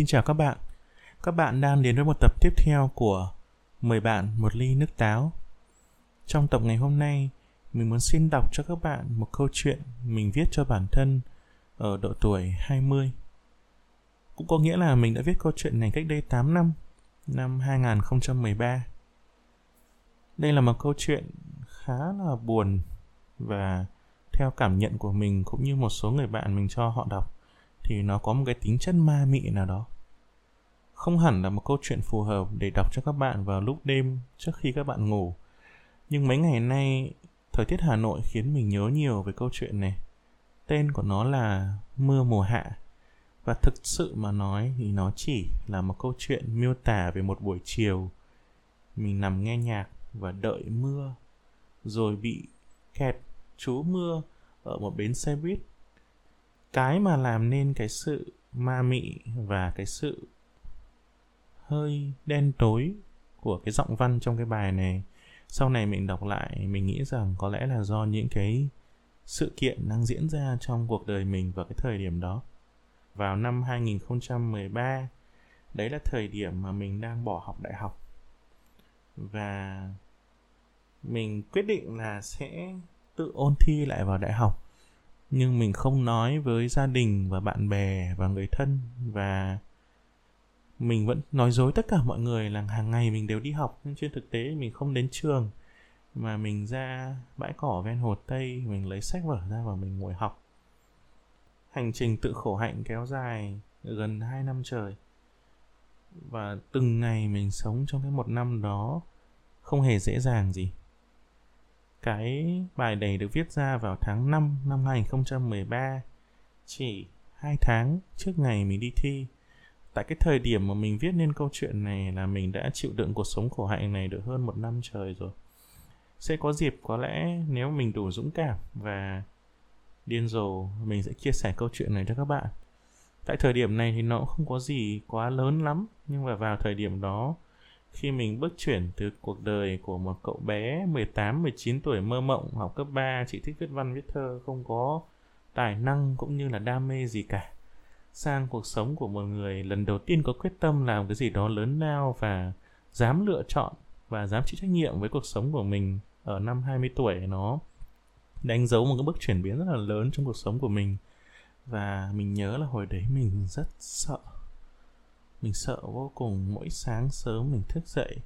Xin chào các bạn. Các bạn đang đến với một tập tiếp theo của Mời bạn một ly nước táo. Trong tập ngày hôm nay, mình muốn xin đọc cho các bạn một câu chuyện mình viết cho bản thân ở độ tuổi 20. Cũng có nghĩa là mình đã viết câu chuyện này cách đây 8 năm, năm 2013. Đây là một câu chuyện khá là buồn và theo cảm nhận của mình cũng như một số người bạn mình cho họ đọc thì nó có một cái tính chất ma mị nào đó. Không hẳn là một câu chuyện phù hợp để đọc cho các bạn vào lúc đêm trước khi các bạn ngủ. Nhưng mấy ngày nay, thời tiết hà nội khiến mình nhớ nhiều về câu chuyện này. Tên của nó là mưa mùa hạ. Và thực sự mà nói thì nó chỉ là một câu chuyện miêu tả về một buổi chiều. Mình nằm nghe nhạc và đợi mưa, rồi bị kẹt, trú mưa ở một bến xe buýt cái mà làm nên cái sự ma mị và cái sự hơi đen tối của cái giọng văn trong cái bài này, sau này mình đọc lại, mình nghĩ rằng có lẽ là do những cái sự kiện đang diễn ra trong cuộc đời mình vào cái thời điểm đó. Vào năm 2013 đấy là thời điểm mà mình đang bỏ học đại học. Và mình quyết định là sẽ tự ôn thi lại vào đại học nhưng mình không nói với gia đình và bạn bè và người thân và mình vẫn nói dối tất cả mọi người là hàng ngày mình đều đi học. Nhưng trên thực tế mình không đến trường, mà mình ra bãi cỏ ven hồ Tây, mình lấy sách vở ra và mình ngồi học. Hành trình tự khổ hạnh kéo dài gần 2 năm trời. Và từng ngày mình sống trong cái một năm đó không hề dễ dàng gì cái bài này được viết ra vào tháng 5 năm 2013 chỉ hai tháng trước ngày mình đi thi. Tại cái thời điểm mà mình viết nên câu chuyện này là mình đã chịu đựng cuộc sống khổ hạnh này được hơn một năm trời rồi. Sẽ có dịp có lẽ nếu mình đủ dũng cảm và điên rồ, mình sẽ chia sẻ câu chuyện này cho các bạn. Tại thời điểm này thì nó cũng không có gì quá lớn lắm, nhưng mà vào thời điểm đó khi mình bước chuyển từ cuộc đời của một cậu bé 18 19 tuổi mơ mộng học cấp 3 chỉ thích viết văn, viết thơ, không có tài năng cũng như là đam mê gì cả. Sang cuộc sống của một người, lần đầu tiên có quyết tâm làm cái gì đó lớn lao và dám lựa chọn và dám chịu trách nhiệm với cuộc sống của mình ở năm 20 tuổi, nó đánh dấu một cái bước chuyển biến rất là lớn trong cuộc sống của mình. Và mình nhớ là hồi đấy mình rất sợ mình sợ vô cùng mỗi sáng sớm mình thức dậy,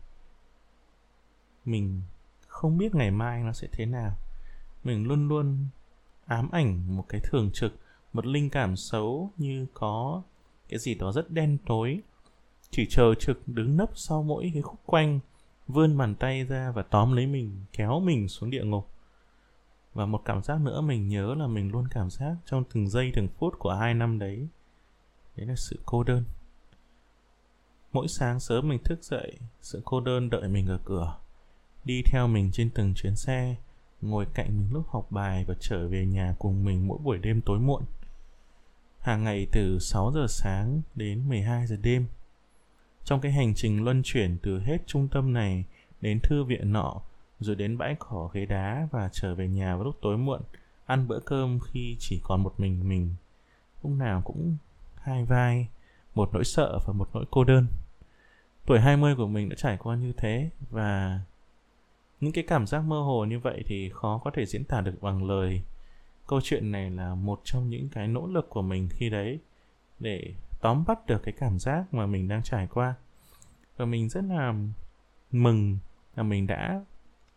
mình không biết ngày mai nó sẽ thế nào. Mình luôn luôn ám ảnh một cái thường trực, một linh cảm xấu như có cái gì đó rất đen tối. Chỉ chờ trực đứng nấp sau mỗi cái khúc quanh, vươn bàn tay ra và tóm lấy mình, kéo mình xuống địa ngục. Và một cảm giác nữa mình nhớ là mình luôn cảm giác trong từng giây, từng phút của hai năm đấy. Đấy là sự cô đơn. Mỗi sáng sớm mình thức dậy, sự cô đơn đợi mình ở cửa. Đi theo mình trên từng chuyến xe, ngồi cạnh mình lúc học bài và trở về nhà cùng mình mỗi buổi đêm tối muộn. Hàng ngày từ 6 giờ sáng đến 12 giờ đêm. Trong cái hành trình luân chuyển từ hết trung tâm này đến thư viện nọ, rồi đến bãi cỏ ghế đá và trở về nhà vào lúc tối muộn, ăn bữa cơm khi chỉ còn một mình mình. Lúc nào cũng hai vai, một nỗi sợ và một nỗi cô đơn tuổi 20 của mình đã trải qua như thế và những cái cảm giác mơ hồ như vậy thì khó có thể diễn tả được bằng lời. Câu chuyện này là một trong những cái nỗ lực của mình khi đấy để tóm bắt được cái cảm giác mà mình đang trải qua. Và mình rất là mừng là mình đã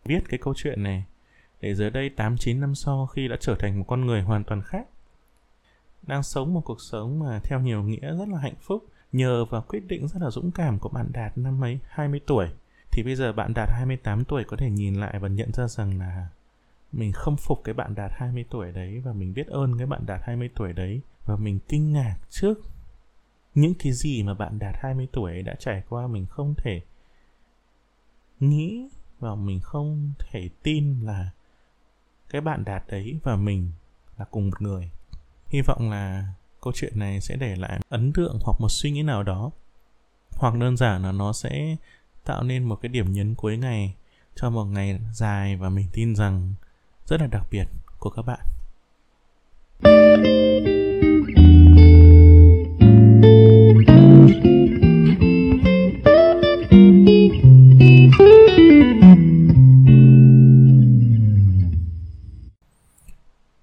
viết cái câu chuyện này để giờ đây 8 9 năm sau khi đã trở thành một con người hoàn toàn khác, đang sống một cuộc sống mà theo nhiều nghĩa rất là hạnh phúc nhờ vào quyết định rất là dũng cảm của bạn Đạt năm ấy 20 tuổi, thì bây giờ bạn Đạt 28 tuổi có thể nhìn lại và nhận ra rằng là mình không phục cái bạn Đạt 20 tuổi đấy và mình biết ơn cái bạn Đạt 20 tuổi đấy và mình kinh ngạc trước những cái gì mà bạn Đạt 20 tuổi đã trải qua mình không thể nghĩ và mình không thể tin là cái bạn Đạt đấy và mình là cùng một người. Hy vọng là câu chuyện này sẽ để lại ấn tượng hoặc một suy nghĩ nào đó. Hoặc đơn giản là nó sẽ tạo nên một cái điểm nhấn cuối ngày cho một ngày dài và mình tin rằng rất là đặc biệt của các bạn.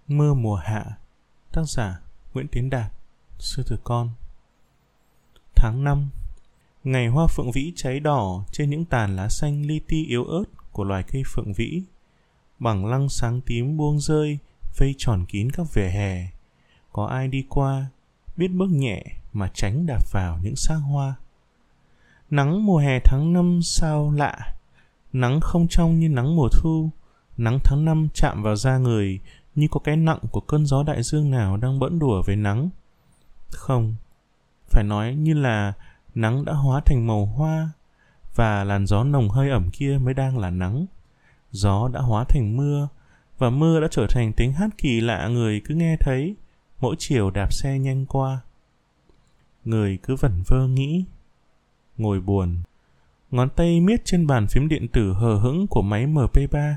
Mưa mùa hạ, Tác giả Nguyễn Tiến Đạt. Sư tử con Tháng 5 Ngày hoa phượng vĩ cháy đỏ trên những tàn lá xanh li ti yếu ớt của loài cây phượng vĩ. Bằng lăng sáng tím buông rơi, vây tròn kín các vỉa hè. Có ai đi qua, biết bước nhẹ mà tránh đạp vào những xác hoa. Nắng mùa hè tháng năm sao lạ, nắng không trong như nắng mùa thu, nắng tháng năm chạm vào da người như có cái nặng của cơn gió đại dương nào đang bỡn đùa với nắng. Không, phải nói như là nắng đã hóa thành màu hoa và làn gió nồng hơi ẩm kia mới đang là nắng. Gió đã hóa thành mưa và mưa đã trở thành tiếng hát kỳ lạ người cứ nghe thấy mỗi chiều đạp xe nhanh qua. Người cứ vẩn vơ nghĩ, ngồi buồn, ngón tay miết trên bàn phím điện tử hờ hững của máy MP3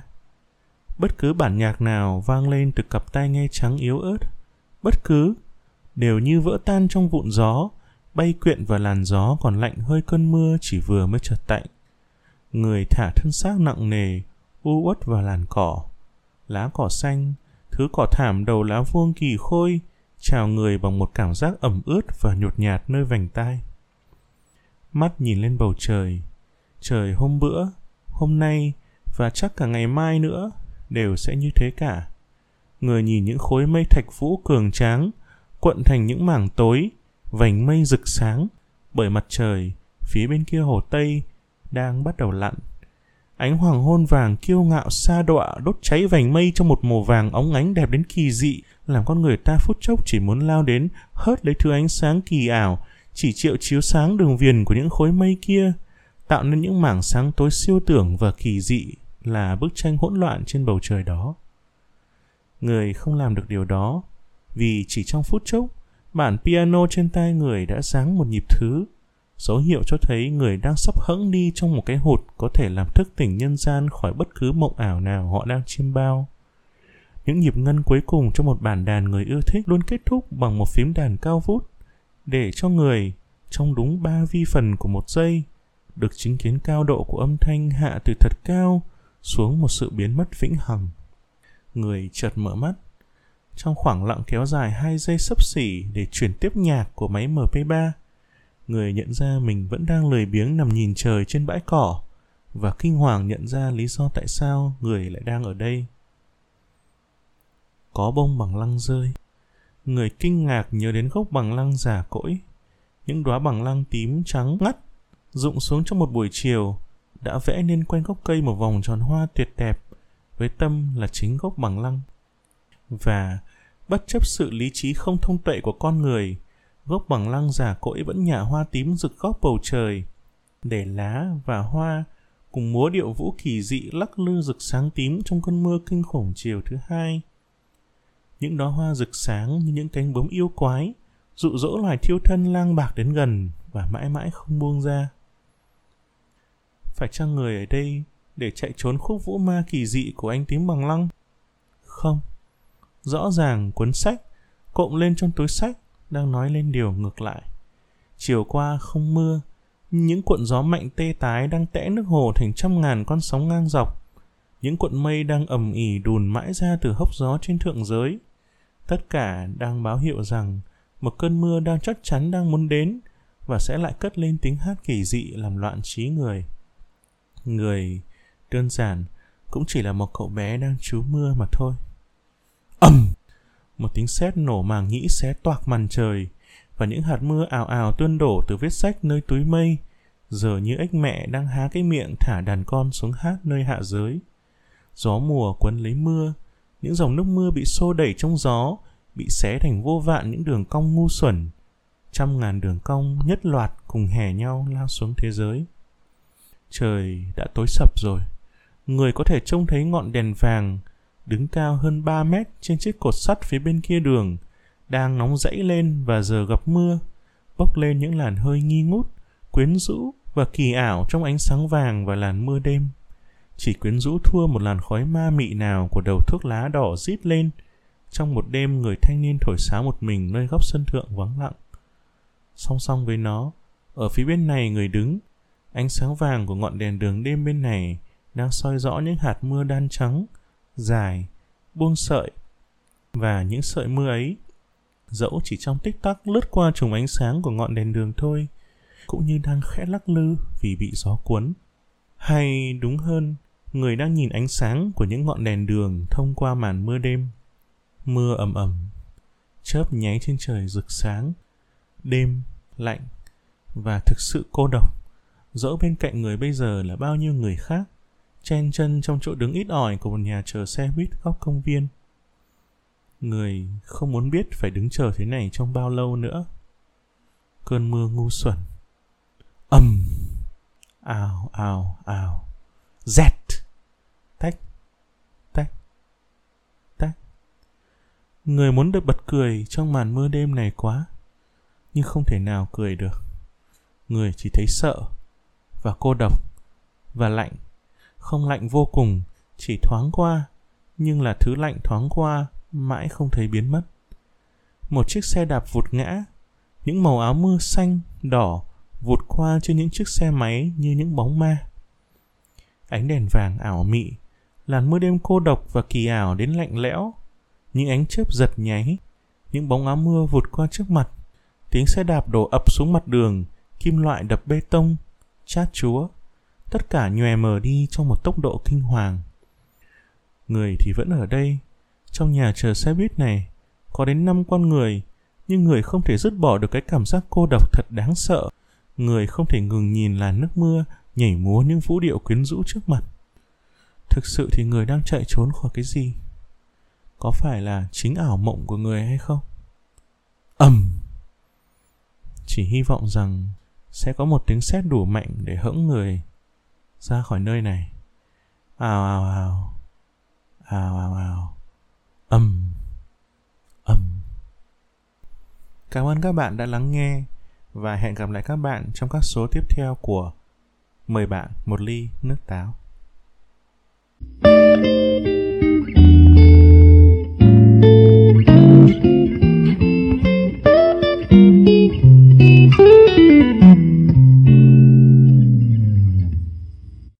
bất cứ bản nhạc nào vang lên từ cặp tai nghe trắng yếu ớt, bất cứ, đều như vỡ tan trong vụn gió, bay quyện vào làn gió còn lạnh hơi cơn mưa chỉ vừa mới chợt tạnh. Người thả thân xác nặng nề, u uất vào làn cỏ. Lá cỏ xanh, thứ cỏ thảm đầu lá vuông kỳ khôi, chào người bằng một cảm giác ẩm ướt và nhột nhạt nơi vành tai. Mắt nhìn lên bầu trời, trời hôm bữa, hôm nay và chắc cả ngày mai nữa đều sẽ như thế cả. Người nhìn những khối mây thạch vũ cường tráng, cuộn thành những mảng tối, vành mây rực sáng, bởi mặt trời, phía bên kia hồ Tây, đang bắt đầu lặn. Ánh hoàng hôn vàng kiêu ngạo xa đọa đốt cháy vành mây trong một màu vàng óng ánh đẹp đến kỳ dị, làm con người ta phút chốc chỉ muốn lao đến hớt lấy thứ ánh sáng kỳ ảo, chỉ triệu chiếu sáng đường viền của những khối mây kia, tạo nên những mảng sáng tối siêu tưởng và kỳ dị là bức tranh hỗn loạn trên bầu trời đó. Người không làm được điều đó vì chỉ trong phút chốc, bản piano trên tay người đã giáng một nhịp thứ, dấu hiệu cho thấy người đang sắp hẫng đi trong một cái hụt có thể làm thức tỉnh nhân gian khỏi bất cứ mộng ảo nào họ đang chiêm bao. Những nhịp ngân cuối cùng trong một bản đàn người ưa thích luôn kết thúc bằng một phím đàn cao vút, để cho người, trong đúng ba vi phần của một giây, được chứng kiến cao độ của âm thanh hạ từ thật cao xuống một sự biến mất vĩnh hằng. Người chợt mở mắt. Trong khoảng lặng kéo dài hai giây sấp xỉ để chuyển tiếp nhạc của máy MP3, người nhận ra mình vẫn đang lười biếng nằm nhìn trời trên bãi cỏ và kinh hoàng nhận ra lý do tại sao người lại đang ở đây. Có bông bằng lăng rơi. Người kinh ngạc nhớ đến gốc bằng lăng già cỗi. Những đóa bằng lăng tím trắng ngắt rụng xuống trong một buổi chiều đã vẽ nên quanh gốc cây một vòng tròn hoa tuyệt đẹp với tâm là chính gốc bằng lăng. Và bất chấp sự lý trí không thông tuệ của con người, gốc bằng lăng giả cỗi vẫn nhả hoa tím rực góc bầu trời, để lá và hoa cùng múa điệu vũ kỳ dị lắc lư rực sáng tím trong cơn mưa kinh khủng chiều thứ hai. Những đóa hoa rực sáng như những cánh bướm yêu quái, dụ dỗ loài thiêu thân lang bạc đến gần và mãi mãi không buông ra. Phải chăng người ở đây để chạy trốn khúc vũ ma kỳ dị của anh tím bằng lăng? Không. Rõ ràng cuốn sách cộm lên trong túi sách đang nói lên điều ngược lại. Chiều qua không mưa, những cuộn gió mạnh tê tái đang tẽ nước hồ thành trăm ngàn con sóng ngang dọc. Những cuộn mây đang ầm ỉ đùn mãi ra từ hốc gió trên thượng giới. Tất cả đang báo hiệu rằng một cơn mưa đang chắc chắn đang muốn đến và sẽ lại cất lên tiếng hát kỳ dị làm loạn trí người người đơn giản cũng chỉ là một cậu bé đang trú mưa mà thôi ầm! Một tiếng sét nổ màng nhĩ xé toạc màn trời và những hạt mưa ảo ảo tuôn đổ từ vết sách nơi túi mây giờ như ếch mẹ đang há cái miệng thả đàn con xuống hát nơi hạ giới. Gió mùa quấn lấy mưa, những dòng nước mưa bị xô đẩy trong gió, bị xé thành vô vạn những đường cong ngu xuẩn. Trăm ngàn đường cong nhất loạt cùng hè nhau lao xuống thế giới. Trời đã tối sập rồi. Người có thể trông thấy ngọn đèn vàng đứng cao hơn 3 mét trên chiếc cột sắt phía bên kia đường, đang nóng dãy lên và giờ gặp mưa, bốc lên những làn hơi nghi ngút, quyến rũ và kỳ ảo trong ánh sáng vàng và làn mưa đêm. Chỉ quyến rũ thua một làn khói ma mị nào của đầu thuốc lá đỏ rít lên. Trong một đêm người thanh niên thổi sáo một mình nơi góc sân thượng vắng lặng. Song song với nó, ở phía bên này người đứng, Ánh sáng vàng của ngọn đèn đường đêm bên này đang soi rõ những hạt mưa đan trắng, dài, buông sợi. Và những sợi mưa ấy dẫu chỉ trong tích tắc lướt qua trùng ánh sáng của ngọn đèn đường thôi, cũng như đang khẽ lắc lư vì bị gió cuốn. Hay đúng hơn, người đang nhìn ánh sáng của những ngọn đèn đường thông qua màn mưa đêm. Mưa ầm ầm, chớp nháy trên trời rực sáng, đêm lạnh và thực sự cô độc. Dẫu bên cạnh người bây giờ là bao nhiêu người khác, chen chân trong chỗ đứng ít ỏi của một nhà chờ xe buýt góc công viên. Người không muốn biết phải đứng chờ thế này trong bao lâu nữa. Cơn mưa ngu xuẩn. ầm, ào ào ào. Z. Tách. Tách. Tách. Người muốn được bật cười trong màn mưa đêm này quá. Nhưng không thể nào cười được. Người chỉ thấy sợ và cô độc và lạnh. Không lạnh vô cùng, chỉ thoáng qua, nhưng là thứ lạnh thoáng qua mãi không thấy biến mất. Một chiếc xe đạp vụt ngã, những màu áo mưa xanh, đỏ vụt qua trên những chiếc xe máy như những bóng ma. Ánh đèn vàng ảo mị, làn mưa đêm cô độc và kỳ ảo đến lạnh lẽo, những ánh chớp giật nháy, những bóng áo mưa vụt qua trước mặt, tiếng xe đạp đổ ập xuống mặt đường, kim loại đập bê tông, chát chúa, tất cả nhòe mờ đi trong một tốc độ kinh hoàng. Người thì vẫn ở đây, trong nhà chờ xe buýt này, có đến 5 con người, nhưng người không thể dứt bỏ được cái cảm giác cô độc thật đáng sợ. Người không thể ngừng nhìn làn nước mưa nhảy múa những vũ điệu quyến rũ trước mặt. Thực sự thì người đang chạy trốn khỏi cái gì? Có phải là chính ảo mộng của người hay không? ầm Chỉ hy vọng rằng sẽ có một tiếng sét đủ mạnh để hững người ra khỏi nơi này. Ào ào ào. Ào ào ào âm âm cảm ơn các bạn đã lắng nghe và hẹn gặp lại các bạn trong các số tiếp theo của mời bạn một ly nước táo thank you